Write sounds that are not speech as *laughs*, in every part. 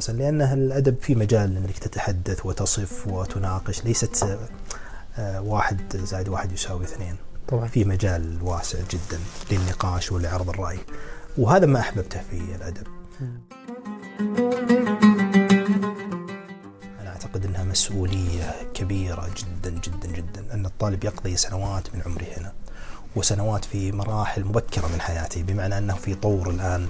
أساسا لأن الأدب في مجال أنك تتحدث وتصف وتناقش ليست آه، واحد زائد واحد يساوي اثنين. طبعا. في مجال واسع جدا للنقاش ولعرض الرأي. وهذا ما أحببته في الأدب. أنا أعتقد أنها مسؤولية كبيرة جدا جدا جدا. أن الطالب يقضي سنوات من عمره هنا وسنوات في مراحل مبكرة من حياته بمعنى أنه في طور الآن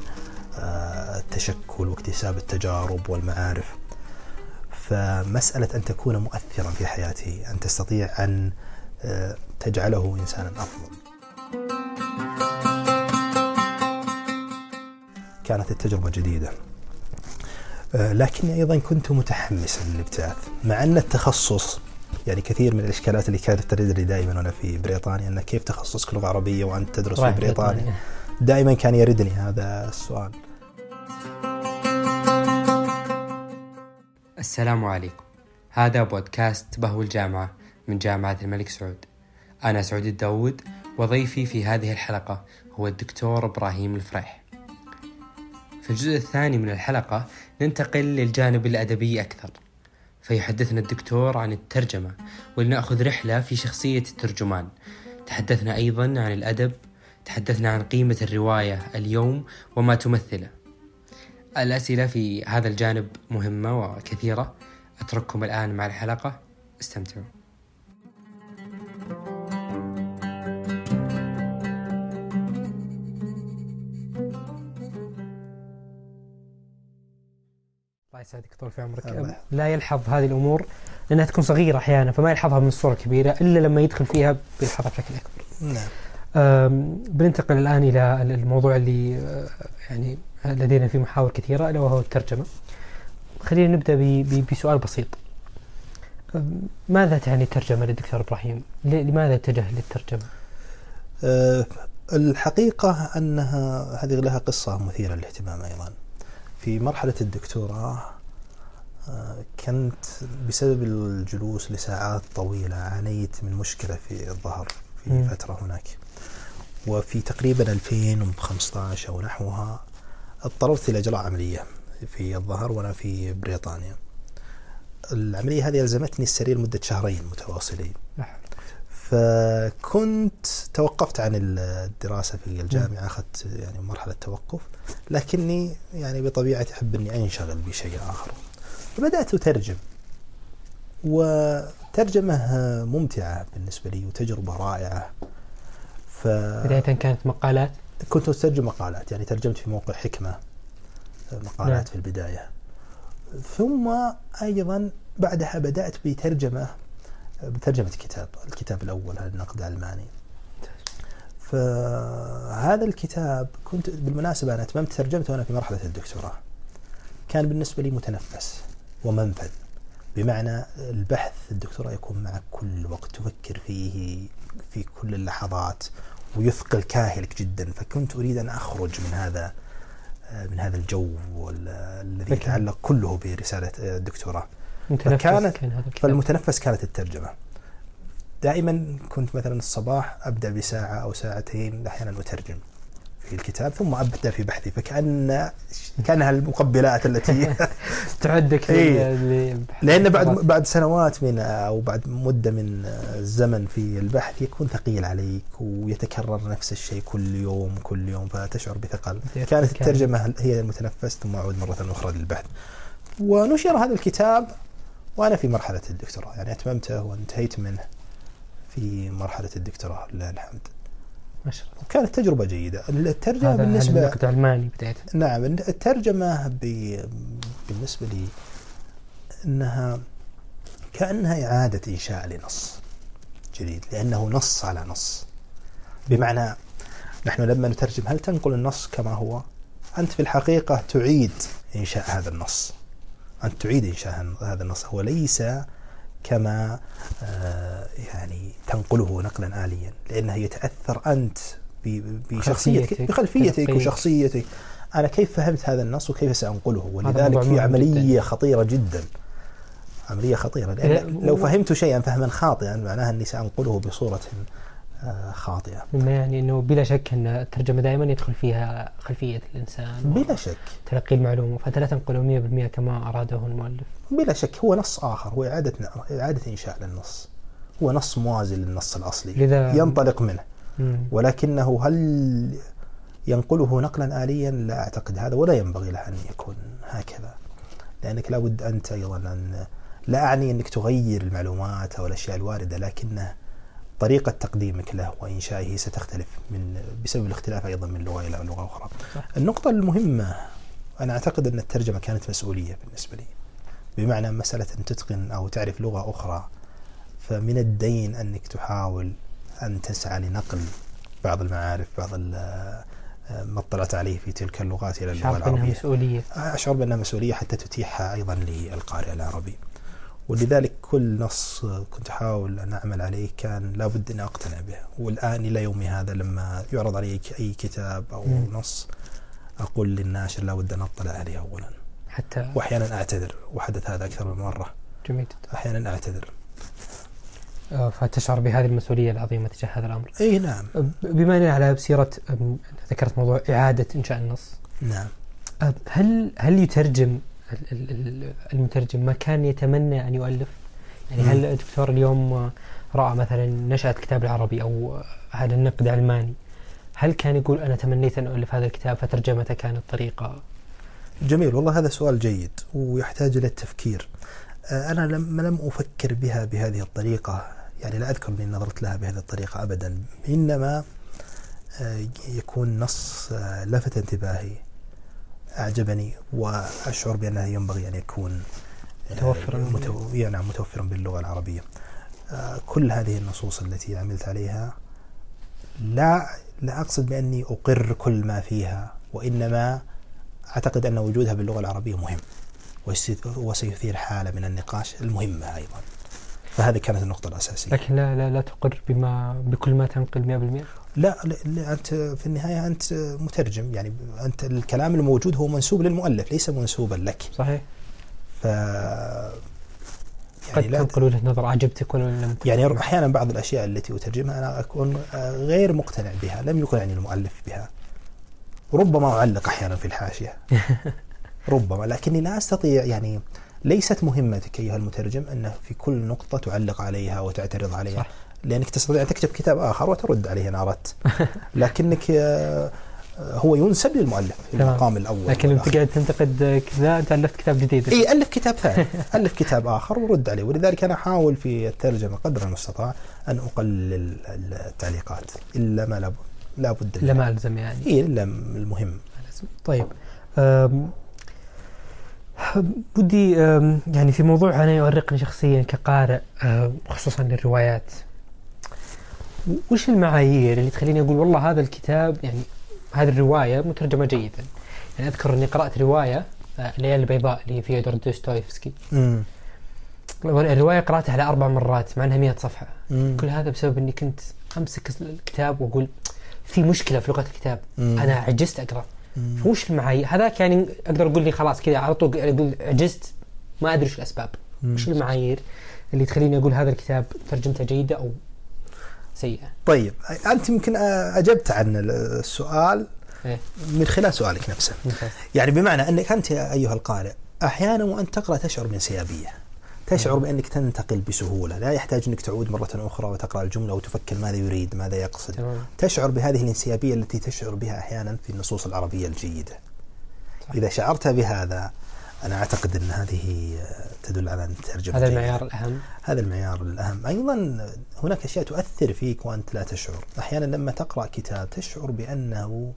التشكل واكتساب التجارب والمعارف. فمسألة أن تكون مؤثرا في حياته أن تستطيع أن آه، تجعله إنسانا أفضل. كانت التجربة جديدة. آه، لكني أيضا كنت متحمسا للابتعاث مع أن التخصص يعني كثير من الإشكالات اللي كانت ترد لي دائما وأنا في بريطانيا أن كيف تخصصك لغة عربية وأنت تدرس في بريطانيا. دائما كان يردني هذا السؤال. السلام عليكم. هذا بودكاست بهو الجامعة من جامعة الملك سعود. أنا سعود الداود وضيفي في هذه الحلقة هو الدكتور إبراهيم الفريح. في الجزء الثاني من الحلقة ننتقل للجانب الأدبي أكثر. فيحدثنا الدكتور عن الترجمة ولنأخذ رحلة في شخصية الترجمان. تحدثنا أيضا عن الأدب تحدثنا عن قيمة الرواية اليوم وما تمثله. الأسئلة في هذا الجانب مهمة وكثيرة. أترككم الآن مع الحلقة. استمتعوا. الله يسعدك طول في عمرك. الله. لا يلحظ هذه الأمور لأنها تكون صغيرة أحيانا فما يلحظها من الصورة الكبيره إلا لما يدخل فيها بيلحظها بشكل اكبر. نعم. بننتقل الآن إلى الموضوع اللي آه، يعني لدينا فيه محاور كثيرة ألا وهو الترجمة. خلينا ب- بسؤال بسيط. ماذا تعني الترجمة للدكتور إبراهيم؟ ل- لماذا اتجه للترجمة؟ أه، الحقيقة أنها هذه لها قصة مثيرة للاهتمام أيضا في مرحلة الدكتوراه أه، كنت بسبب الجلوس لساعات طويلة عانيت من مشكلة في الظهر في مم. فترة هناك وفي تقريبا 2015 أو نحوها اضطررت إلى إجراء عملية في الظهر وأنا في بريطانيا. العملية هذه ألزمتني السرير مدة شهرين متواصلين حول. فكنت توقفت عن الدراسة في الجامعة أخذت يعني مرحلة توقف لكني يعني بطبيعتي أحب أني أنشغل بشيء آخر. فبدأت أترجم وترجمة ممتعة بالنسبة لي وتجربة رائعة. بداية كانت مقالات؟ فكنت أترجم مقالات يعني ترجمت في موقع حكمة مقالات نعم. في البداية. ثم أيضا بعدها بدأت بترجمة بترجمة كتاب الكتاب الأول هذا النقد الألماني. فهذا الكتاب كنت بالمناسبة أنا أتممت ترجمته وأنا في مرحلة الدكتوراه. كان بالنسبة لي متنفس ومنفذ بمعنى البحث الدكتوراه يكون معك كل وقت تفكر فيه في كل اللحظات ويثقل كاهلك جدا فكنت أريد أن أخرج من هذا من هذا الجو الذي يتعلق كله برسالة الدكتوراه متنفس فكانت- كان. فالمتنفس كانت الترجمة. دائما كنت مثلا الصباح أبدأ بساعة أو ساعتين أحيانا أترجم. في الكتاب ثم أبدأ في بحثي فكأن كانها المقبلات التي *laughs* تعدك إيه. لأن بعد. بعد سنوات من أو بعد مدة من الزمن في البحث يكون ثقيل عليك ويتكرر نفس الشيء كل يوم كل يوم فتشعر بثقل كان- كانت الترجمة هي المتنفس ثم أعود مرة أخرى للبحث ونشر هذا الكتاب وأنا في مرحلة الدكتوراه يعني أتممته وانتهيت منه في مرحلة الدكتوراه لله الحمد ما شاء الله. كانت تجربة جيدة. الترجمة هذا بالنسبة النقد علماني بدايه نعم الترجمة ب... بالنسبة لي أنها كأنها إعادة إنشاء لنص جديد لأنه نص على نص. بمعنى نحن لما نترجم هل تنقل النص كما هو؟ أنت في الحقيقة تعيد إنشاء هذا النص. أنت تعيد إنشاء هذا النص. هو ليس كما آه، يعني تنقله نقلا آليا لأنه يتأثر أنت بشخصيتك خلفيتك، بخلفيتك. وشخصيتك أنا كيف فهمت هذا النص وكيف سأنقله ولذلك هي عملية جداً. خطيرة جدا عملية خطيرة لأن لو و- فهمت شيئا فهما خاطئا معناها أني سأنقله بصورة آه، خاطئة. مما يعني إنه بلا شك إن الترجمة دائما يدخل فيها خلفية الإنسان بلا شك. تلقي المعلومة فأنت لا تنقله 100% كما أراده المؤلف. بلا شك هو نص آخر هو إعادة إعادة إنشاء للنص. هو نص موازي للنص الأصلي. لذا ينطلق منه. مم. ولكنه هل ينقله نقلا آليا؟ لا أعتقد هذا ولا ينبغي له أن يكون هكذا. لأنك لابد أنت أيضا أن لا أعني أنك تغير المعلومات أو الأشياء الواردة لكنه طريقة تقديمك له وإنشائه ستختلف من بسبب الاختلاف أيضا من لغة إلى لغة أخرى. صح. النقطة المهمة أنا أعتقد أن الترجمة كانت مسؤولية بالنسبة لي. بمعنى مسألة أن تتقن أو تعرف لغة أخرى فمن الدين أنك تحاول أن تسعى لنقل بعض المعارف بعض ال- ما اطلعت عليه في تلك اللغات إلى اللغة العربية. أشعر بأنها مسؤولية حتى تتيحها أيضا للقارئ العربي. ولذلك كل نص كنت أحاول أن أعمل عليه كان لابد أن أقتنع به. والآن إلى يومي هذا لما يعرض علي أي كتاب أو مم. نص أقول للناشر لابد أن أطلع عليه أولا. حتى وأحيانا أعتذر وحدث هذا أكثر من مرة. جميل. جدا أحيانا أعتذر. آه، فتشعر بهذه المسؤولية العظيمة تجاه هذا الأمر. أي نعم. ب- بما إننا على أم، ذكرت موضوع إعادة إنشاء النص. نعم. أه، هل هل يترجم المترجم ما كان يتمنى أن يؤلف؟ يعني هل. الدكتور اليوم رأى مثلا نشأة كتاب العربي أو هذا النقد علماني هل كان يقول أنا تمنيت أن الف هذا الكتاب فترجمته كانت طريقة جميل والله هذا سؤال جيد ويحتاج إلى التفكير آه، أنا لم لم أفكر بها بهذه الطريقة يعني لا أذكر أني نظرت لها بهذه الطريقة أبدا إنما آه، يكون نص آه، لفت انتباهي أعجبني وأشعر بأنه ينبغي أن يكون آه، متوفراً. متو... يعني نعم متوفرا باللغة العربية آه، كل هذه النصوص التي عملت عليها لا لا أقصد بأني أقر كل ما فيها وإنما أعتقد أن وجودها باللغة العربية مهم وسيثير حالة من النقاش المهمة أيضا فهذه كانت النقطة الأساسية. لكن لا لا, لا تقر بما بكل ما تنقل 100% لا, لا, لا أنت في النهاية أنت مترجم يعني أنت الكلام الموجود هو منسوب للمؤلف ليس منسوبا لك. صحيح؟ ف قد يعني لا تنقل وجهة نظر عجبتك ولا لم. يعني أحيانا بعض الأشياء التي أترجمها أنا أكون غير مقتنع بها لم يقنعني المؤلف بها. ربما أعلق أحيانا في الحاشية. *laughs* ربما لكني لا أستطيع يعني ليست مهمتك أيها المترجم أن في كل نقطة تعلق عليها وتعترض عليها. صح. لأنك تستطيع أن تكتب كتاب آخر وترد عليه إن أردت. *laughs* لكنك آه، هو ينسب للمؤلف في. المقام الأول لكن أنت. قاعد تنتقد كذا أنت ألفت كتاب جديد. إي ألف كتاب ثاني. *laughs* ألف كتاب آخر ورد عليه. ولذلك أنا أحاول في الترجمة قدر المستطاع أن أقلل التعليقات. إلا ما لابد لابد لا ما ألزم يعني. إي إلا المهم. طيب ودي يعني في موضوع أنا يؤرقني شخصيا كقارئ أم، خصوصا للروايات. وش المعايير اللي تخليني أقول والله هذا الكتاب يعني هذه الرواية مترجمة جيدا؟ يعني أذكر إني قرأت رواية آه، الليالي البيضاء اللي هي فيودور دوستويفسكي الرواية قرأتها على أربع مرات مع إنها 100 صفحة. مم. كل هذا بسبب إني كنت أمسك الكتاب وأقول في مشكلة في لغة الكتاب. مم. أنا عجزت أقرأ. مم. وش المعايير هذاك يعني أقدر أقول لي خلاص كذا على طول أقول عجزت ما أدري وش الأسباب. وش المعايير اللي تخليني أقول هذا الكتاب ترجمته جيدة أو سيئة طيب أنت يمكن أجبت عن السؤال إيه. من خلال سؤالك نفسه يعني بمعنى أنك أنت أيها القارئ أحيانا وانت تقرأ تشعر بانسيابية تشعر. بأنك تنتقل بسهولة لا يحتاج أنك تعود مرة أخرى وتقرأ الجملة وتفكر ماذا يريد ماذا يقصد تمام تشعر بهذه الانسيابية التي تشعر بها أحيانا في النصوص العربية الجيدة صح. إذا شعرت بهذا أنا أعتقد أن هذه تدل على أن الترجمه هذا. المعيار الأهم هذا المعيار الأهم أيضا هناك أشياء تؤثر فيك وأنت لا تشعر أحيانا لما تقرأ كتاب تشعر بأنه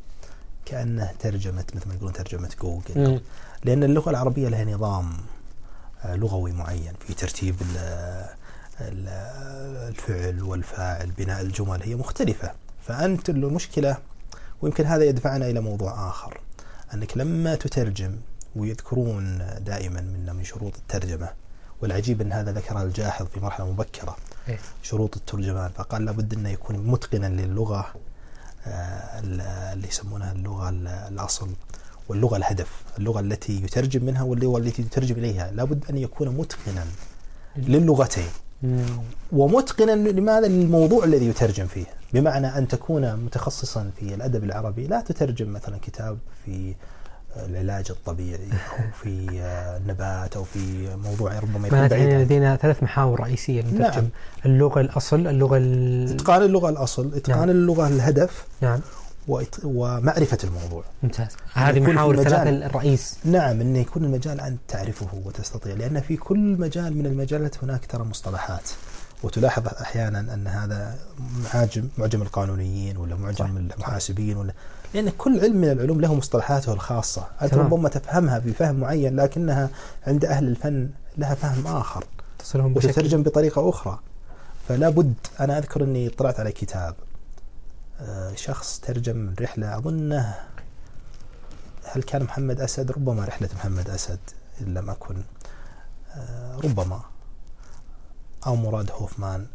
كأنه ترجمة مثل ما يقولون ترجمة جوجل مم. لأن اللغة العربية لها نظام لغوي معين في ترتيب ال- ال- الفعل والفاعل بناء الجمل هي مختلفة فأنت المشكلة ويمكن هذا يدفعنا إلى موضوع آخر أنك لما تترجم ويذكرون دائما من من شروط الترجمة والعجيب أن هذا ذكرها الجاحظ في مرحلة مبكرة إيه. شروط الترجمان فقال لابد أنه يكون متقنا للغة آه، ال- اللي يسمونها اللغة ال- الأصل واللغة الهدف اللغة التي يترجم منها واللغة التي يترجم إليها. لابد أن يكون متقنا للغتين. ومتقنا لماذا؟ للموضوع الذي يترجم فيه. بمعنى أن تكون متخصصا في الأدب العربي. لا تترجم مثلا كتاب في العلاج الطبيعي أو في النبات أو في موضوع ربما يكون بعيد لدينا ثلاث محاور رئيسية للمترجم نعم. اللغة الأصل اللغة ال... إتقان اللغة الأصل إتقان نعم. اللغة الهدف. نعم. ومعرفة الموضوع. ممتاز. هذه محاور. الثلاثة الرئيس. نعم أن يكون المجال أنت تعرفه وتستطيع لأن في كل مجال من المجالات هناك ترى مصطلحات. وتلاحظ أحيانا أن هذا معجم معجم القانونيين ولا معجم صح. المحاسبين ولا لأن كل علم من العلوم له مصطلحاته الخاصة. أنت. ربما تفهمها بفهم معين لكنها عند أهل الفن لها فهم آخر. وتترجم بطريقة أخرى. فلا بد أنا أذكر أني طلعت على كتاب. شخص ترجم من رحلة. أظنه هل كان محمد أسد؟ ربما رحلة محمد أسد إن لم أكن. آه، ربما. أو مراد هوفمان.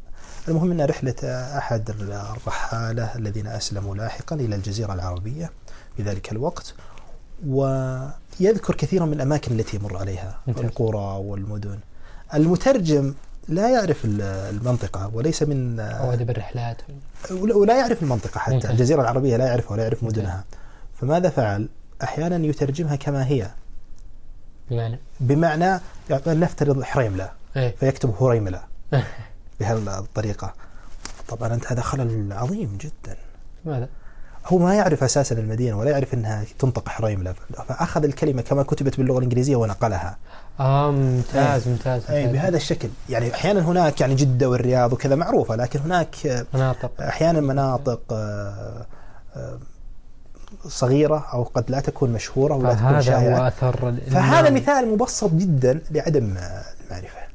المهم أن رحلة أحد الرحالة الذين أسلموا لاحقا إلى الجزيرة العربية في ذلك الوقت ويذكر كثيرا من الأماكن التي يمر عليها. القرى والمدن. المترجم لا يعرف ال- المنطقة وليس من أو أدب الرحلات. ولا يعرف المنطقة حتى. الجزيرة العربية لا يعرفها ولا يعرف. مدنها. فماذا فعل؟ أحيانا يترجمها كما هي. بمعنى؟ بمعنى يعني نفترض حريملة إيه. فيكتب هريملة *laughs* بهالطريقة طبعا أنت هذا خلل عظيم جدا. ماذا؟ هو ما يعرف أساسا المدينة ولا يعرف أنها تنطق حريملة فأخذ الكلمة كما كتبت باللغة الإنجليزية ونقلها. آه ممتاز ممتاز, أي ممتاز. بهذا الشكل. يعني أحيانا هناك يعني جدة والرياض وكذا معروفة لكن هناك مناطق. أحيانا مناطق آه، آه، صغيرة أو قد لا تكون مشهورة ولا تكون ال- فهذا. مثال مبسط جدا لعدم انه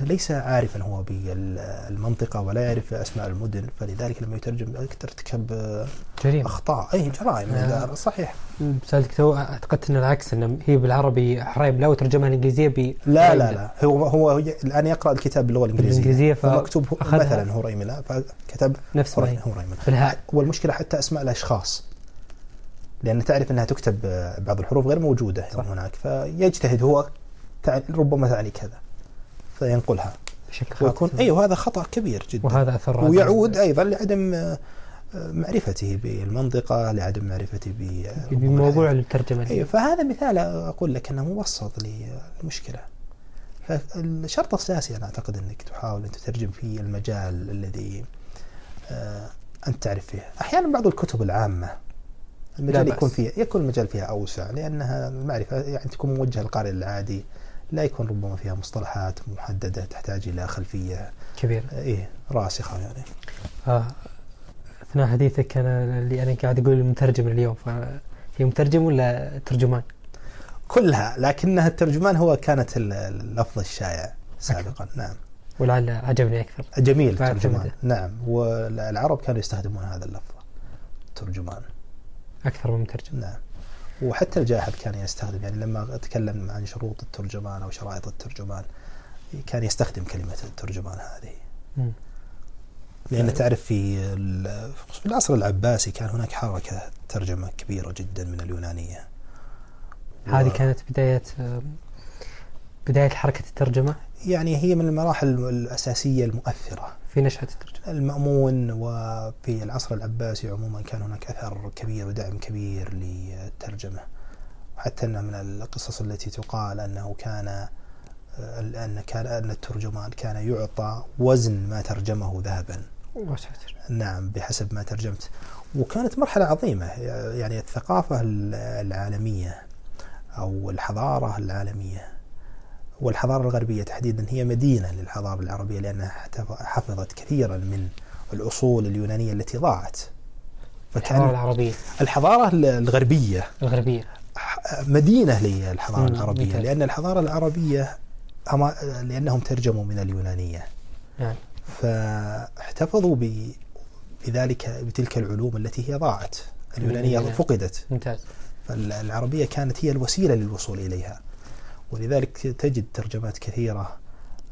ليس عارفا هو بالمنطقة ولا يعرف أسماء المدن فلذلك لما يترجم ترتكب آه، جريمة. أخطاء. اي جرائم. آه. صحيح. سألتك تو اعتقدت إن العكس ان هي بالعربي حريم لا وترجمها الإنجليزية ب لا لا لا. هو هو الآن يقرأ الكتاب باللغة الإنجليزية. بالإنجليزية ف- فمكتوب. مثلا هريمله فكتب نفس ما هي هريمله في الهاء والمشكلة حتى أسماء الأشخاص لأن تعرف إنها تكتب آه، بعض الحروف غير موجودة صح. هناك فيجتهد هو ربما تعني كذا. فينقلها. بشكل ويكون أيوه هذا خطأ كبير جدا. وهذا أثر ويعود أيضا لعدم آه، معرفته بالمنطقة لعدم معرفته بموضوع الترجمة. أيوه فهذا مثال أقول لك إنه مبسط للمشكلة. فالشرط الأساسي أنا أعتقد إنك تحاول أن تترجم في المجال الذي آه، أنت تعرف فيه. أحيانا بعض الكتب العامة المجال يكون. فيها يكون المجال فيها أوسع لأنها المعرفة يعني تكون موجهة للقارئ العادي. لا يكون ربما فيها مصطلحات محددة تحتاج إلى خلفية. كبير. آه، إيه راسخة يعني. آه، أثناء حديثك أنا اللي أنا قاعد أقول المترجم اليوم فهي مترجم ولا ترجمان؟ كلها لكنها الترجمان هو كانت ال- اللفظ الشائع سابقا. نعم. ولعل عجبني أكثر. جميل بعد ترجمان. ثمانية. نعم. والعرب كانوا يستخدمون هذا اللفظ ترجمان. أكثر من مترجم. نعم. وحتى الجاحظ كان يستخدم يعني لما أتكلم عن شروط الترجمان أو شرائط الترجمان كان يستخدم كلمة الترجمان هذه. مم. لأن تعرف في في العصر العباسي كان هناك حركة ترجمة كبيرة جدا من اليونانية. هذه و- كانت بداية آه، بداية حركة الترجمة؟ يعني هي من المراحل الأساسية المؤثرة. في نشأة الترجمة. المأمون وفي العصر العباسي عموما كان هناك أثر كبير ودعم كبير للترجمة. وحتى أن من القصص التي تقال أنه كان أن كان أن الترجمان كان يعطى وزن ما ترجمه ذهبا. وساتر. نعم بحسب ما ترجمت. وكانت مرحلة عظيمة يعني الثقافة العالمية أو الحضارة العالمية. والحضارة الغربية تحديدا هي مدينة للحضارة العربية لأنها حفظت كثيرا من الأصول اليونانية التي ضاعت. فكأن العربية. الحضارة الغربية الغربية. ح- مدينة للحضارة العربية ممتاز. لأن الحضارة العربية أما- لأنهم ترجموا من اليونانية. نعم. فاحتفظوا ب- بذلك بتلك العلوم التي هي ضاعت. اليونانية اليونانية. فقدت. ممتاز. فالعربية كانت هي الوسيلة للوصول إليها. ولذلك تجد ترجمات كثيرة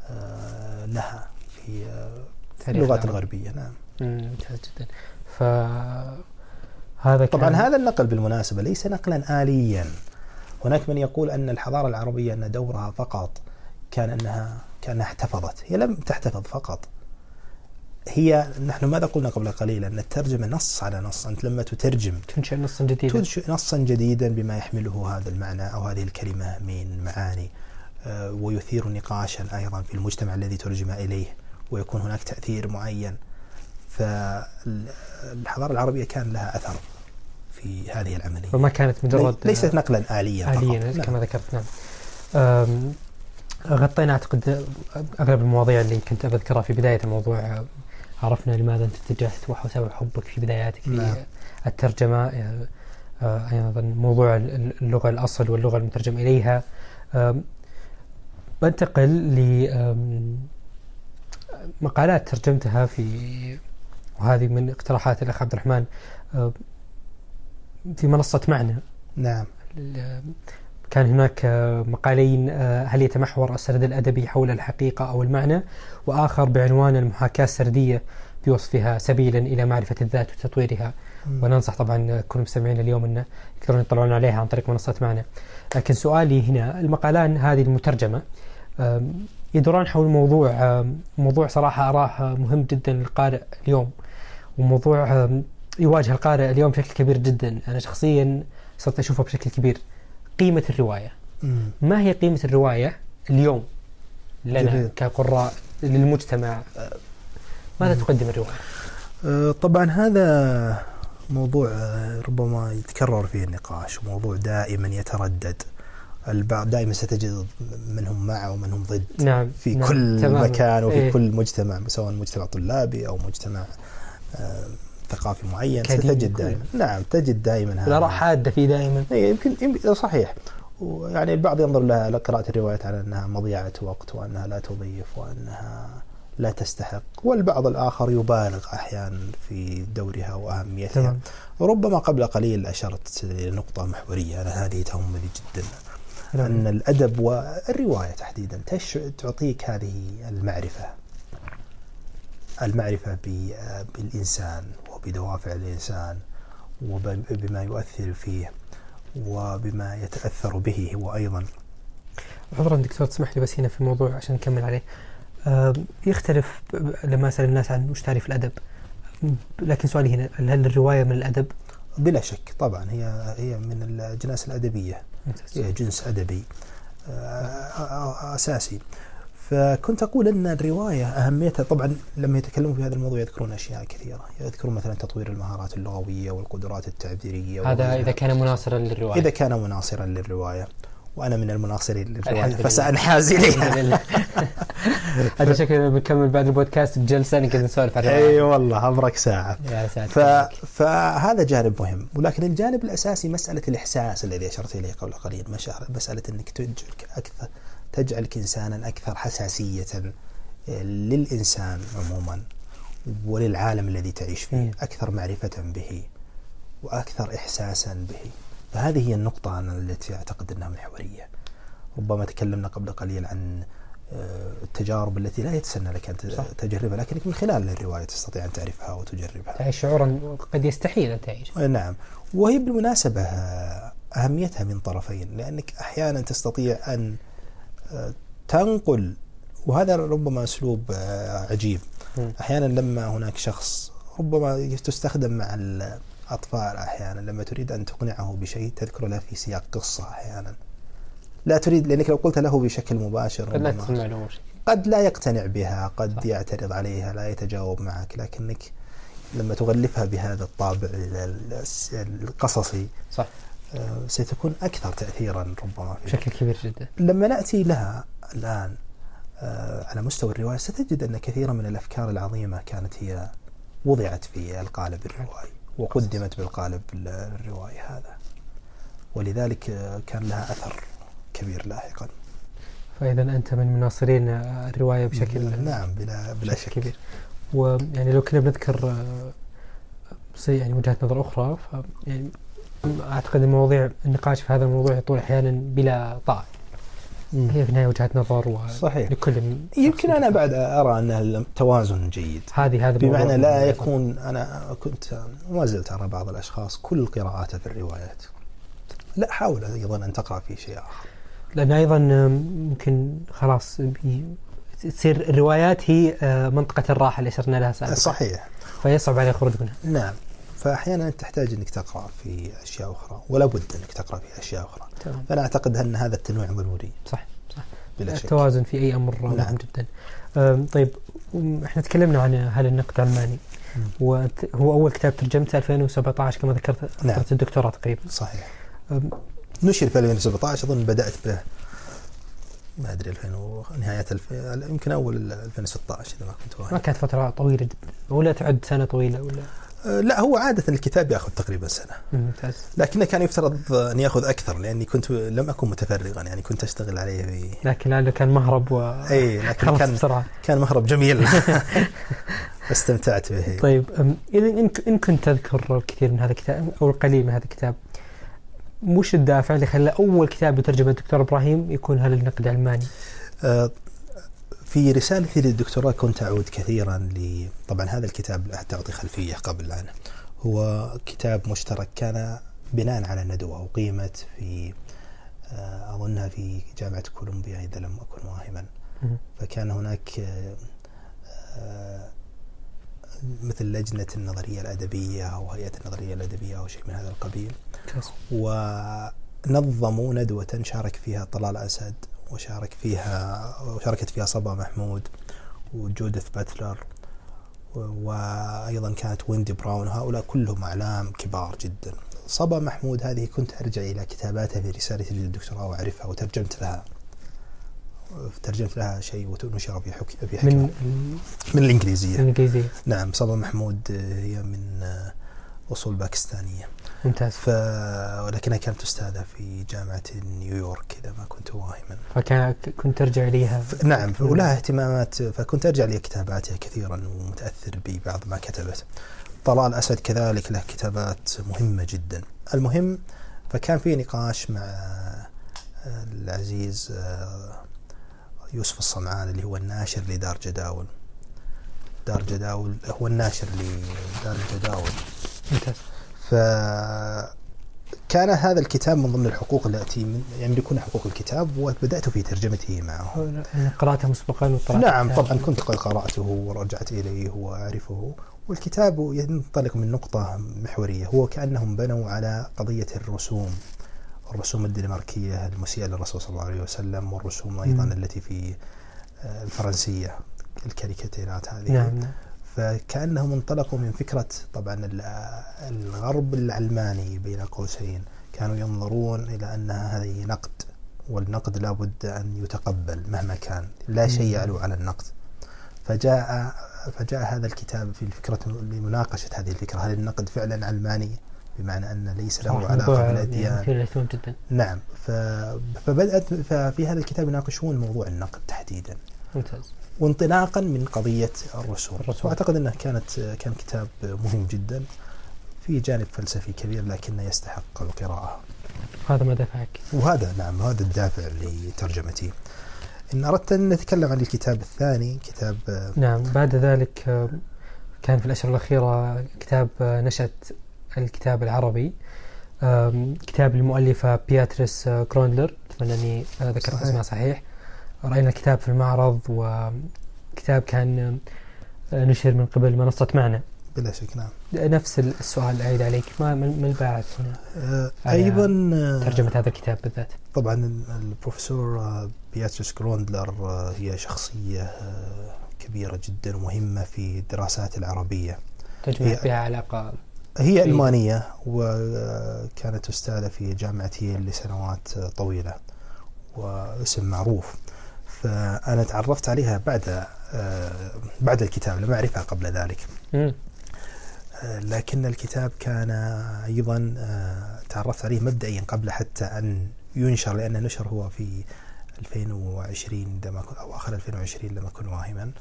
آه، لها في آه، اللغات. الغربية نعم. مم، ممتاز جدا. ف هذا طبعا كان هذا النقل بالمناسبة ليس نقلا آليا. هناك من يقول أن الحضارة العربية أن دورها فقط كان أنها كأنها احتفظت. هي لم تحتفظ فقط. هي نحن ماذا قلنا قبل قليل أن الترجمة نص على نص. أنت لما تترجم تنشئ نصا جديدا. تنشئ نصا جديدا بما يحمله هذا المعنى أو هذه الكلمة من معاني. آه، ويثير نقاشا أيضا في المجتمع الذي ترجم إليه ويكون هناك تأثير معين. فالحضارة العربية كان لها أثر في هذه العملية. وما كانت مجرد ليست نقلا آليا آليا فقط. كما نعم. ذكرت نعم. غطينا أعتقد أغلب المواضيع اللي كنت بذكرها في بداية الموضوع عرفنا لماذا أنت اتجهت وسبب حبك في بداياتك في نعم. الترجمة أه، أه، أيضا موضوع اللغة الأصل واللغة المترجم إليها. أم، بنتقل ل مقالات ترجمتها في وهذه من اقتراحات الأخ عبد الرحمن في منصة معنى. نعم. كان هناك آه، مقالين آه، هل يتمحور السرد الأدبي حول الحقيقة أو المعنى؟ وآخر بعنوان المحاكاة السردية بوصفها سبيلا إلى معرفة الذات وتطويرها. وننصح طبعا كل المستمعين اليوم أن يقدرون يطلعون عليها عن طريق منصة معنا. لكن سؤالي هنا المقالان هذه المترجمة يدوران حول موضوع موضوع صراحة أراه مهم جدا للقارئ اليوم. وموضوع يواجه القارئ اليوم بشكل كبير جدا. أنا شخصيا صرت أشوفه بشكل كبير. قيمة الرواية مم. ما هي قيمة الرواية اليوم لنا جميل. كقراء للمجتمع ماذا تقدم الرواية؟ آه، طبعا هذا موضوع آه، ربما يتكرر فيه النقاش وموضوع دائما يتردد البعض دائما ستجد منهم مع ومنهم ضد نعم في نعم. كل تماماً. مكان وفي إيه. كل مجتمع سواء مجتمع طلابي أو مجتمع آه، ثقافي معين ستجد. دائما. نعم تجد دائما هذا. الآراء حادة فيه دائما. إيه، يمكن يمكن صحيح. ويعني البعض ينظر لها لقراءة الروايات على أنها مضيعة وقت وأنها لا تضيف وأنها لا تستحق. والبعض الآخر يبالغ أحيانا في دورها وأهميتها. تمام. ربما قبل قليل أشرت لنقطة محورية أنا هذه تهمني جدا. نعم. أن الأدب والرواية تحديدا تعطيك هذه المعرفة. المعرفة بالإنسان وبدوافع الإنسان وبما يؤثر فيه وبما يتأثر به هو أيضا. عذرا دكتور تسمح لي بس هنا في موضوع عشان نكمل عليه. يختلف لما أسأل الناس عن وش تعريف الأدب. لكن سؤالي هنا هل الرواية من الأدب؟ بلا شك طبعا هي هي من الأجناس الأدبية. هي جنس أدبي. آه، أساسي. فكنت أقول أن الرواية أهميتها طبعا لما يتكلمون في هذا الموضوع يذكرون أشياء كثيرة يذكرون مثلا تطوير المهارات اللغوية والقدرات التعبيرية هذا وغيرها. إذا كان مناصرا للرواية. إذا كان مناصرا للرواية وأنا من المناصرين الحمد إليها. لله. *laughs* هذا شكلنا بنكمل بعد البودكاست بجلسة نقدر نسولف عن إي الرواية. والله أبرك ساعة. يا ف... فهذا جانب مهم ولكن الجانب الأساسي مسألة الإحساس الذي أشرت إليه قبل قليل مسألة أنك تجعلك أكثر. تجعلك إنسانا أكثر حساسية للإنسان عموما وللعالم الذي تعيش فيه. مم. أكثر معرفة به وأكثر إحساسا به. فهذه هي النقطة أنا التي أعتقد أنها محورية. ربما تكلمنا قبل قليل عن آه، التجارب التي لا يتسنى لك أن صح. تجربها لكنك من خلال الرواية تستطيع أن تعرفها وتجربها. تعيش شعورا قد يستحيل أن تعيش. نعم. وهي بالمناسبة آه، أهميتها من طرفين لأنك أحيانا تستطيع أن آه، تنقل وهذا ربما أسلوب آه، عجيب. مم. أحيانا لما هناك شخص ربما تستخدم مع الأطفال أحيانا لما تريد أن تقنعه بشيء تذكر له في سياق قصة أحيانا. لا تريد لأنك لو قلت له بشكل مباشر قد لا تسمع له قد لا يقتنع بها قد صح. يعترض عليها لا يتجاوب معك. لكنك لما تغلفها بهذا الطابع ال- ال- القصصي صح. ستكون أكثر تأثيرا ربما. بشكل كبير جدا. لما نأتي لها الآن آه، على مستوى الرواية ستجد أن كثيرا من الأفكار العظيمة كانت هي وضعت في القالب الروائي وقدمت بالقالب ال- الروائي هذا. ولذلك آه، كان لها أثر كبير لاحقا. فإذا أنت من مناصرين الرواية بشكل نعم بلا بلا شك. كبير. ويعني لو كنا بنذكر آه، يعني وجهات نظر أخرى يعني أعتقد أن مواضيع النقاش في هذا الموضوع يطول أحيانا بلا طاعة هي في النهاية وجهات نظر و صحيح. لكل يمكن أنا بعد أرى أن التوازن جيد. هذه هذا بمعنى لا. يكون أنا كنت وما زلت أرى بعض الأشخاص كل قراءاته في الروايات. لا حاول أيضا أن تقرأ في شيء آخر. لأن أيضا آم، ممكن خلاص تصير الروايات هي آه، منطقة الراحة اللي أشرنا لها سابقا. صحيح. فيصعب عليه الخروج منها. نعم. فأحيانا تحتاج أنك تقرأ في أشياء أخرى ولا بد أنك تقرأ في أشياء أخرى. تمام. فأنا أعتقد أن هذا التنويع ضروري صح صح. بلا شك. التوازن في أمر نعم. مهم جدا. أم، طيب إحنا تكلمنا عن هل النقد علماني. وهو أول كتاب ترجمته 2017 كما ذكرت نعم. الدكتوراه تقريبا. صحيح. نشر في 2017 أظن بدأت به ما أدري 2000 و- نهاية الف... يمكن أول 2016 إذا ما كنت ما واهم كانت فترة طويلة جدا. ولا تعد سنة طويلة ولا لا هو عادة الكتاب يأخذ تقريبا سنة. ممتاز. لكنه كان يفترض أن يأخذ أكثر لأني كنت لم أكن متفرغا يعني كنت أشتغل عليه في لكن لعله كان مهرب و أي لكن كان بسرعة. كان مهرب جميل. *laughs* *laughs* استمتعت به. طيب إن إن كنت تذكر الكثير من هذا الكتاب أو القليل من هذا الكتاب وش الدافع اللي خلى أول كتاب يترجمه الدكتور إبراهيم يكون هذا النقد العلماني؟ في رسالتي للدكتوراه كنت أعود كثيرا ل طبعا هذا الكتاب تعطي خلفية قبل عنه هو كتاب مشترك كان بناء على ندوة أقيمت في أه، أظنها في جامعة كولومبيا إذا لم أكن واهما. فكان هناك أه، أه، مثل لجنة النظرية الأدبية أو هيئة النظرية الأدبية أو شيء من هذا القبيل. ونظموا ندوة شارك فيها طلال أسد وشارك فيها وشاركت فيها صبا محمود وجودث باتلر وأيضا كانت ويندي براون هؤلاء كلهم أعلام كبار جدا. صبا محمود هذه كنت أرجع إلى كتاباتها في رسالتي للدكتوراه وأعرفها وترجمت لها. ترجمت لها شيء ونشر في حك... في حكمة. من من, الإنجليزية. الإنجليزية. نعم صبا محمود هي من أصول باكستانية. ممتاز. ف... ولكنها كانت أستاذة في جامعة نيويورك إذا ما كنت واهما. فكان كنت ترجع إليها ف... نعم ولها اهتمامات فكنت أرجع لكتاباتها كثيرا ومتأثر ببعض ما كتبت. طلال أسد كذلك له كتابات مهمة جدا. المهم فكان في نقاش مع آه، العزيز آه، يوسف الصمعان اللي هو الناشر لدار جداول. دار جداول هو الناشر لدار الجداول ممتاز. فكان هذا الكتاب من ضمن الحقوق التي يملكون حقوق الكتاب وبدأت في ترجمته معه. أنا قرأتها مسبقا نعم. طبعا كنت قد قرأته ورجعت إليه وأعرفه. والكتاب ينطلق من نقطة محورية هو كأنهم بنوا على قضية الرسوم الرسوم الدنماركية المسيئة للرسول صلى الله عليه وسلم والرسوم أيضا مم. التي في آه، الفرنسية الكاريكاتيرات هذه. نعم نعم. فكأنهم انطلقوا من فكرة طبعا ال- الغرب العلماني بين قوسين. كانوا ينظرون إلى أن هذه نقد والنقد لابد أن يتقبل مهما كان. لا شيء. يعلو على النقد. فجاء فجاء هذا الكتاب في الفكرة لمناقشة هذه الفكرة. هل النقد فعلا علماني بمعنى أن ليس له علاقة بالأديان يعني نعم. فبدأت ففي هذا الكتاب يناقشون موضوع النقد تحديدا. ممتاز. وانطلاقا من قضية الرسوم الرسوم. وأعتقد أنه كانت كان كتاب مهم جدا في جانب فلسفي كبير لكنه يستحق القراءة. هذا ما دفعك. وهذا نعم هذا الدافع لترجمتي. إن أردت أن نتكلم عن الكتاب الثاني كتاب نعم بعد ذلك آه، كان في الأشهر الأخيرة كتاب آه، نشأة الكتاب العربي كتاب المؤلفة بياتريس آه، غروندلر. أتمنى أني ذكرت. اسمها صحيح. رأينا الكتاب في المعرض وكتاب كان آه، نشر من قبل منصة معنا بلا شك نعم. نفس السؤال أعيد عليك. ما ما الباعث هنا؟ آه، أيضا آه، ترجمة هذا الكتاب بالذات. طبعا البروفيسور بياتريس غروندلر هي شخصية آه، كبيرة جدا ومهمة في الدراسات العربية. تجمع فيها علاقة هي في- ألمانية وكانت أستاذة في جامعة ييل لسنوات طويلة واسم معروف. فأنا تعرفت عليها بعد آه، بعد الكتاب لم أعرفها قبل ذلك. آه، لكن الكتاب كان أيضا آه، تعرفت عليه مبدئيا قبل حتى أن ينشر لأنه نشر هو في 2020 لما أو آخر 2020 لما أكون واهما.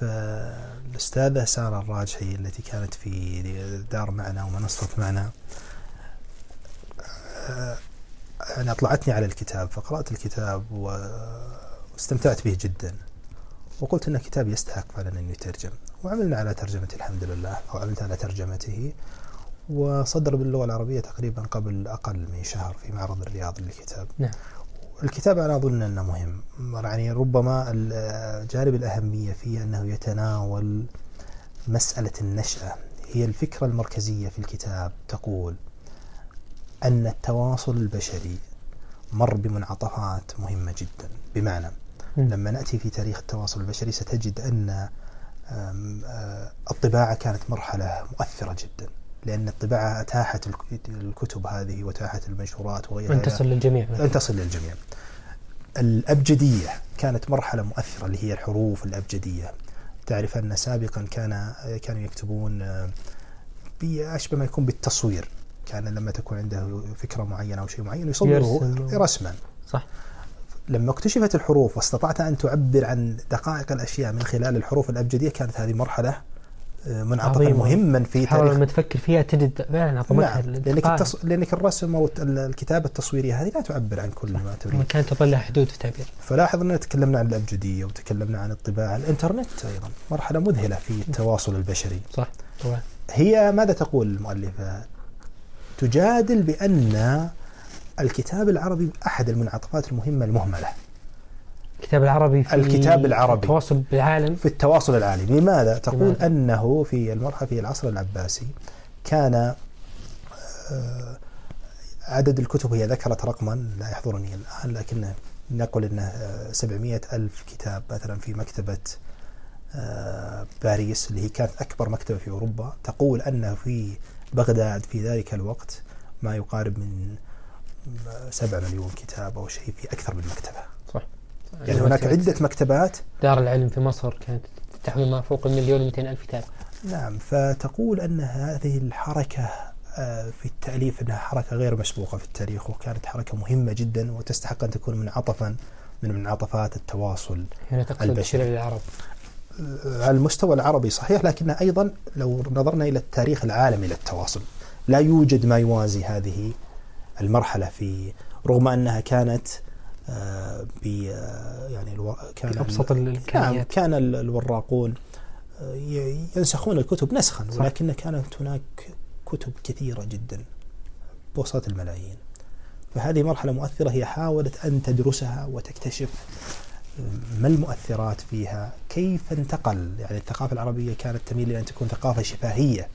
فالأستاذة سارة الراجحي التي كانت في دار معنا ومنصة معنا آه، أنا أطلعتني على الكتاب فقرأت الكتاب و- واستمتعت به جدا. وقلت أنه كتاب يستحق فعلا أن يترجم. وعملنا على ترجمته الحمد لله أو عملت على ترجمته وصدر باللغة العربية تقريبا قبل أقل من شهر في معرض الرياض للكتاب. نعم. الكتاب أنا أظن أنه مهم. يعني ربما جانب الأهمية فيه أنه يتناول مسألة النشأة. هي الفكرة المركزية في الكتاب تقول أن التواصل البشري مر بمنعطفات مهمة جدا. بمعنى. لما نأتي في تاريخ التواصل البشري ستجد أن آه، الطباعة كانت مرحلة مؤثرة جدا لأن الطباعة أتاحت الك- الكتب هذه وأتاحت المنشورات وغيرها. أن تصل للجميع. أن تصل للجميع. الأبجدية كانت مرحلة مؤثرة اللي هي الحروف الأبجدية. تعرف أن سابقا كان كانوا يكتبون آه، بأشبه ما يكون بالتصوير. كان لما تكون عنده فكرة معينة أو شيء معين يصوره. رسما. صح. لما اكتشفت الحروف واستطعت أن تعبر عن دقائق الأشياء من خلال الحروف الأبجدية كانت هذه مرحلة آه، منعطفا. مهما في تاريخ لما تفكر فيها تجد فعلا عظمتها نعم الإنتقال. التص... لأنك الرسم أو الت- الكتابة التصويرية هذه لا تعبر عن كل ما تريد. ما كانت تظل حدود في التعبير فلاحظ أننا تكلمنا عن الأبجدية وتكلمنا عن الطباعة. الإنترنت أيضا مرحلة مذهلة في التواصل البشري. صح طبعا. هي ماذا تقول المؤلفة؟ تجادل بأن الكتاب العربي أحد المنعطفات المهمة المهملة الكتاب العربي في الكتاب العربي. التواصل بالعالم في التواصل العالمي لماذا؟ تقول لماذا؟ أنه في المرحلة في العصر العباسي كان آه، عدد الكتب هي ذكرت رقما لا يحضرني الآن لكن نقول أنه آه، 700 ألف كتاب مثلا في مكتبة آه، باريس اللي هي كانت أكبر مكتبة في أوروبا تقول أن في بغداد في ذلك الوقت ما يقارب من 7 مليون كتاب أو شيء في أكثر من مكتبة. صح. يعني هناك عدة مكتبات. دار العلم في مصر كانت تحوي ما فوق المليون و ألف كتاب. نعم فتقول أن هذه الحركة آه، في التأليف أنها حركة غير مسبوقة في التاريخ وكانت حركة مهمة جدا وتستحق أن تكون منعطفا من منعطفات التواصل هنا تقصد البشري. العرب آه، على المستوى العربي صحيح لكنها أيضا لو نظرنا إلى التاريخ العالمي للتواصل لا يوجد ما يوازي هذه المرحلة في رغم أنها كانت آه، ب آه، يعني ألو... كان أبسط نعم الإمكانيات كان ال- الوراقون آه، ينسخون الكتب نسخا. ولكن كانت هناك كتب كثيرة جدا بوسط الملايين فهذه مرحلة مؤثرة هي حاولت أن تدرسها وتكتشف ما المؤثرات فيها كيف انتقل يعني الثقافة العربية كانت تميل إلى أن تكون ثقافة شفاهية.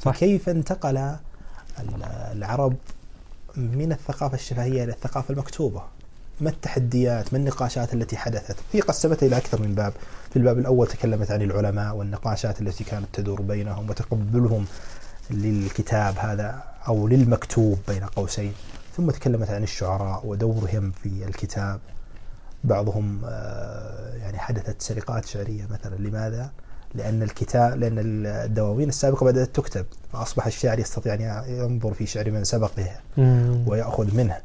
فكيف انتقل ال- العرب من الثقافة الشفهية إلى الثقافة المكتوبة ما التحديات ما النقاشات التي حدثت؟ هي قسمتها إلى أكثر من باب. في الباب الأول تكلمت عن العلماء والنقاشات التي كانت تدور بينهم وتقبلهم للكتاب هذا أو للمكتوب بين قوسين. ثم تكلمت عن الشعراء ودورهم في الكتاب. بعضهم آه، يعني حدثت سرقات شعرية مثلا. لماذا؟ لأن الكتاب لأن الدواوين السابقة بدأت تكتب فأصبح الشاعر يستطيع أن ينظر في شعر من سبقه. ويأخذ منه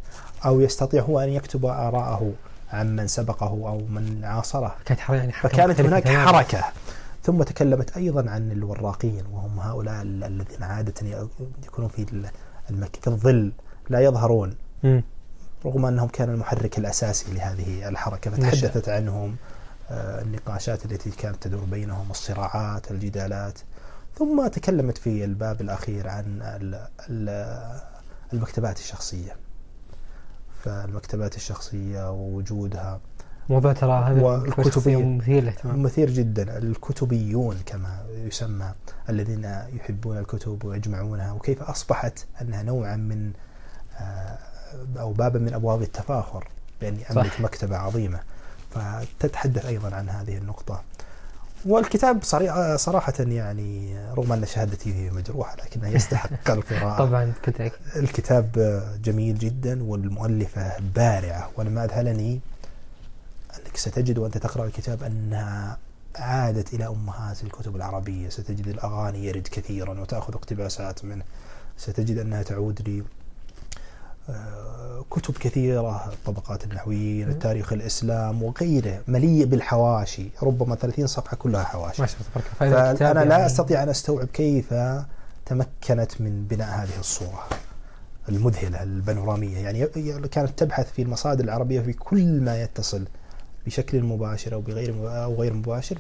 أو يستطيع هو أن يكتب آراءه عمن سبقه أو من عاصره كانت يعني فكانت هناك. حركة ثم تكلمت أيضا عن الوراقين وهم هؤلاء ال- الذين عادة يكونون في. في الظل لا يظهرون. رغم أنهم كانوا المحرك الأساسي لهذه الحركة فتحدثت عنهم النقاشات التي كانت تدور بينهم الصراعات الجدالات. ثم تكلمت في الباب الأخير عن ال- ال- المكتبات الشخصية. فالمكتبات الشخصية ووجودها. موضوع ترى هذا والكتبي- الكتبي مثير للاهتمام مثير جدا. الكتبيون كما يسمى الذين يحبون الكتب ويجمعونها. وكيف أصبحت أنها نوعا من آه، أو بابا من أبواب التفاخر بأني أملك صح. مكتبة عظيمة. فتتحدث أيضا عن هذه النقطة. والكتاب صراحة يعني رغم أن شهادتي فيه مجروحة لكنه يستحق *laughs* القراءة. طبعا. الكتاب جميل جدا والمؤلفة بارعة. وأنا ما أذهلني أنك ستجد وأنت تقرأ الكتاب أنها عادت إلى أمهات الكتب العربية. ستجد الأغاني يرد كثيرا وتأخذ اقتباسات منه. ستجد أنها تعود ل آه، كتب كثيرة الطبقات النحويين التاريخ الإسلام وغيره مليء بالحواشي ربما 30 صفحة كلها حواشي. ما شاء الله فأنا لا يعني أستطيع أن أستوعب كيف تمكنت من بناء هذه الصورة المذهلة البانورامية. يعني كانت تبحث في المصادر العربية في كل ما يتصل بشكل مباشر أو بغير أو غير مباشر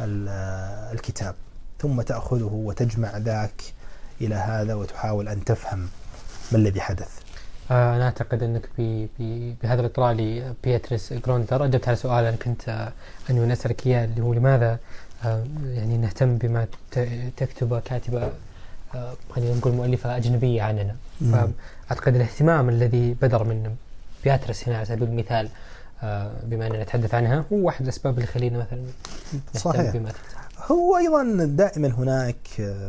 بالكتاب ثم تأخذه وتجمع ذاك إلى هذا وتحاول أن تفهم ما الذي حدث. آه، أنا أعتقد أنك ب- ب- بهذا الإطلاع لبيتريس جروندر أجبت على سؤال أنا كنت آه، أنوي أن أسألك إياه اللي هو لماذا آه، يعني نهتم بما تكتبه كاتبة آه، خلينا نقول مؤلفة أجنبية عننا مم. فأعتقد الاهتمام الذي بدر من بياتريس هنا على سبيل المثال بما أننا نتحدث عنها هو واحد الأسباب اللي يخلينا مثلا نهتم صحيح. بما تكتب هو أيضا دائما هناك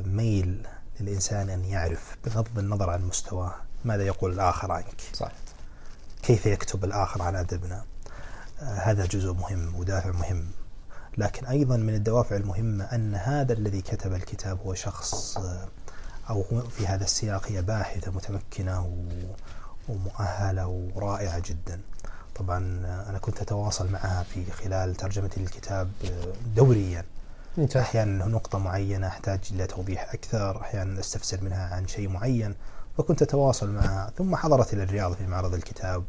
ميل للإنسان أن يعرف بغض النظر عن مستواه ماذا يقول الآخر عنك؟ صح. كيف يكتب الآخر عن أدبنا؟ آه، هذا جزء مهم ودافع مهم. لكن أيضا من الدوافع المهمة أن هذا الذي كتب الكتاب هو شخص آه، هو في هذا السياق هي باحثة متمكنة و- ومؤهلة ورائعة جدا. طبعا آه، أنا كنت أتواصل معها في خلال ترجمتي للكتاب دوريا. ممتاز. أحيانا نقطة معينة أحتاج إلى توضيح أكثر أحيانا أستفسر منها عن شيء معين. فكنت أتواصل معها ثم حضرت إلى الرياض في معرض الكتاب.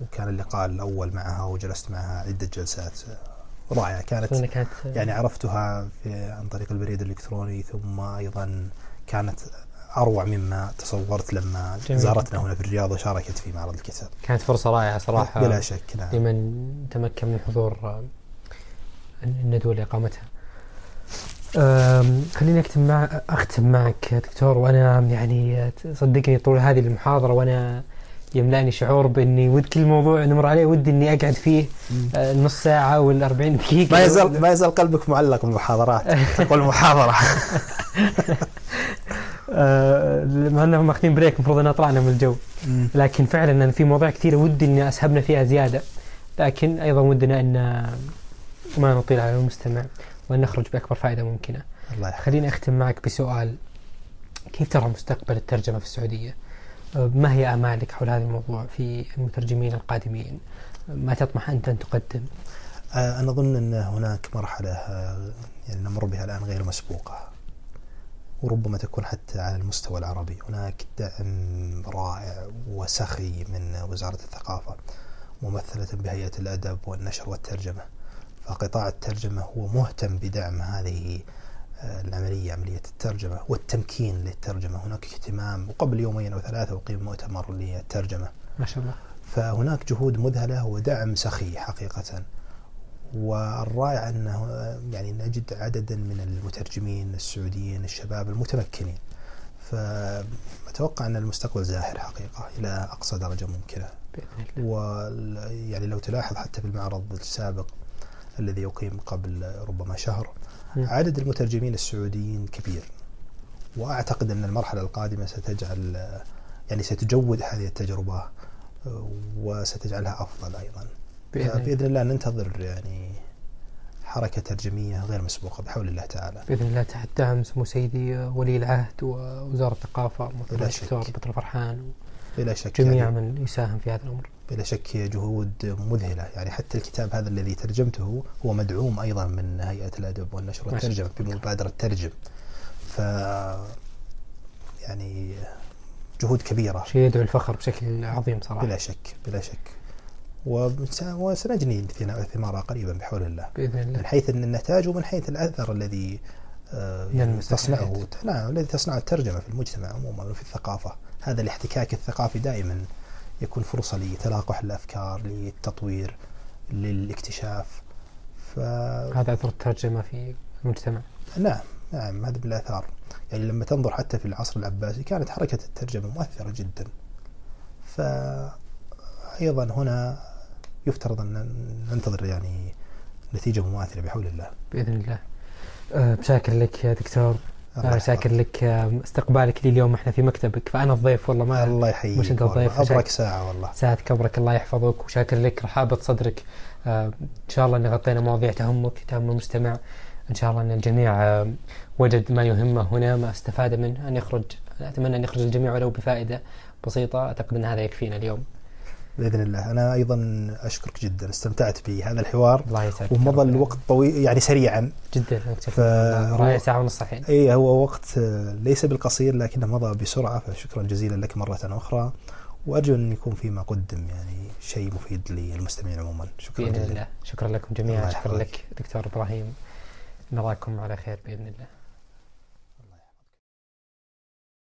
وكان اللقاء الأول معها وجلست معها عدة جلسات رائعة. كانت يعني عرفتها في عن طريق البريد الإلكتروني ثم أيضا كانت أروع مما تصورت لما جميل. زارتنا هنا في الرياض وشاركت في معرض الكتاب. كانت فرصة رائعة صراحة. بلا شك نعم. لمن تمكن من حضور آه، الندوة اللي أقامتها آم، خليني أختم مع أختم معك دكتور وأنا يعني صدقني طول هذه المحاضرة وأنا يملأني شعور بإني ود كل موضوع نمر عليه ودي إني أقعد فيه آه، نص ساعة ولا 40 دقيقة. ما يزال ما يزال قلبك معلق بالمحاضرات *laughs* والمحاضره مع *laughs* أنهم ماخذين بريك المفروض أن طلعنا من الجو. لكن فعلا أنا في مواضيع كثيرة ودي إن أسهبنا فيها زيادة لكن أيضا ودنا أن ما نطيل على المستمع. وأن نخرج بأكبر فائدة ممكنة الله خليني أختم معك بسؤال كيف ترى مستقبل الترجمة في السعودية؟ ما هي آمالك حول هذا الموضوع في المترجمين القادمين؟ ما تطمح أنت أن تقدم؟ آه، أنا أظن أن هناك مرحلة آه، يعني نمر بها الآن غير مسبوقة وربما تكون حتى على المستوى العربي هناك دعم رائع وسخي من وزارة الثقافة ممثلة بهيئة الأدب والنشر والترجمة فقطاع الترجمة هو مهتم بدعم هذه آه، العملية عملية الترجمة والتمكين للترجمة. هناك اهتمام وقبل يومين أو ثلاثة أقيم مؤتمر للترجمة. ما شاء الله. فهناك جهود مذهلة ودعم سخي حقيقة. والرائع أنه يعني نجد عددا من المترجمين السعوديين الشباب المتمكنين. فأتوقع أن المستقبل زاهر حقيقة إلى أقصى درجة ممكنة. بإذن الله. ويعني لو تلاحظ حتى في المعرض السابق الذي يقيم قبل ربما شهر. عدد المترجمين السعوديين كبير وأعتقد أن المرحلة القادمة ستجعل يعني ستجود هذه التجربة وستجعلها أفضل أيضا. بإذن الله. ننتظر يعني حركة ترجمية غير مسبوقة بحول الله تعالى. بإذن الله تحت دعم سمو سيدي ولي العهد ووزارة الثقافة مثل بلا شك. الدكتور بدر فرحان بلا شك وجميع يعني. من يساهم في هذا الأمر. بلا شك هي جهود مذهلة. يعني حتى الكتاب هذا الذي ترجمته هو مدعوم أيضا من هيئة الأدب والنشر والترجمة. بمبادرة ترجم ف يعني جهود كبيرة. شيء يدعو الفخر بشكل عظيم صراحة. بلا شك بلا شك. وس- وسنجني ثمارها قريبا بحول الله. بإذن من الله حيث النتاج ومن حيث الأثر الذي آه، يعني تصنعه. نعم الذي تصنعه الترجمة في المجتمع عموما وفي الثقافة. هذا الاحتكاك الثقافي دائما يكون فرصة لتلاقح الأفكار للتطوير للاكتشاف. ف هذا أثر الترجمة في المجتمع؟ نعم نعم هذا من الآثار. يعني لما تنظر حتى في العصر العباسي كانت حركة الترجمة مؤثرة جدا. فأيضا هنا يفترض أن ننتظر يعني نتيجة مماثلة بحول الله. بإذن الله. أه، بشاكر لك يا دكتور. الله. شاكر لك أه، استقبالك لي اليوم إحنا في مكتبك فأنا الضيف والله ما الله يحييك مش والله. الضيف، أبرك شاك- ساعة والله. ساعة كبرك الله يحفظك وشاكر لك رحابة صدرك. آه، إن شاء الله أن غطينا مواضيع تهمك تهم المجتمع إن شاء الله أن الجميع آه، وجد ما يهمه هنا ما استفاد منه أن يخرج. أتمنى أن يخرج الجميع ولو بفائدة بسيطة. أعتقد أن هذا يكفينا اليوم. بإذن الله. أنا أيضا أشكرك جدا استمتعت بهذا الحوار. الله يسعدك. ومضى الوقت طويل يعني سريعا. جدا ف- رايح ساعة ونص الحين اي هو وقت ليس بالقصير لكنه مضى بسرعة فشكرا جزيلا لك مرة أخرى. وأرجو أن يكون فيما قدم يعني شيء مفيد للمستمعين عموما. شكرا بإذن جزيلا. الله. شكرا لكم جميعا. شكرا. لك دكتور إبراهيم. نراكم على خير بإذن الله.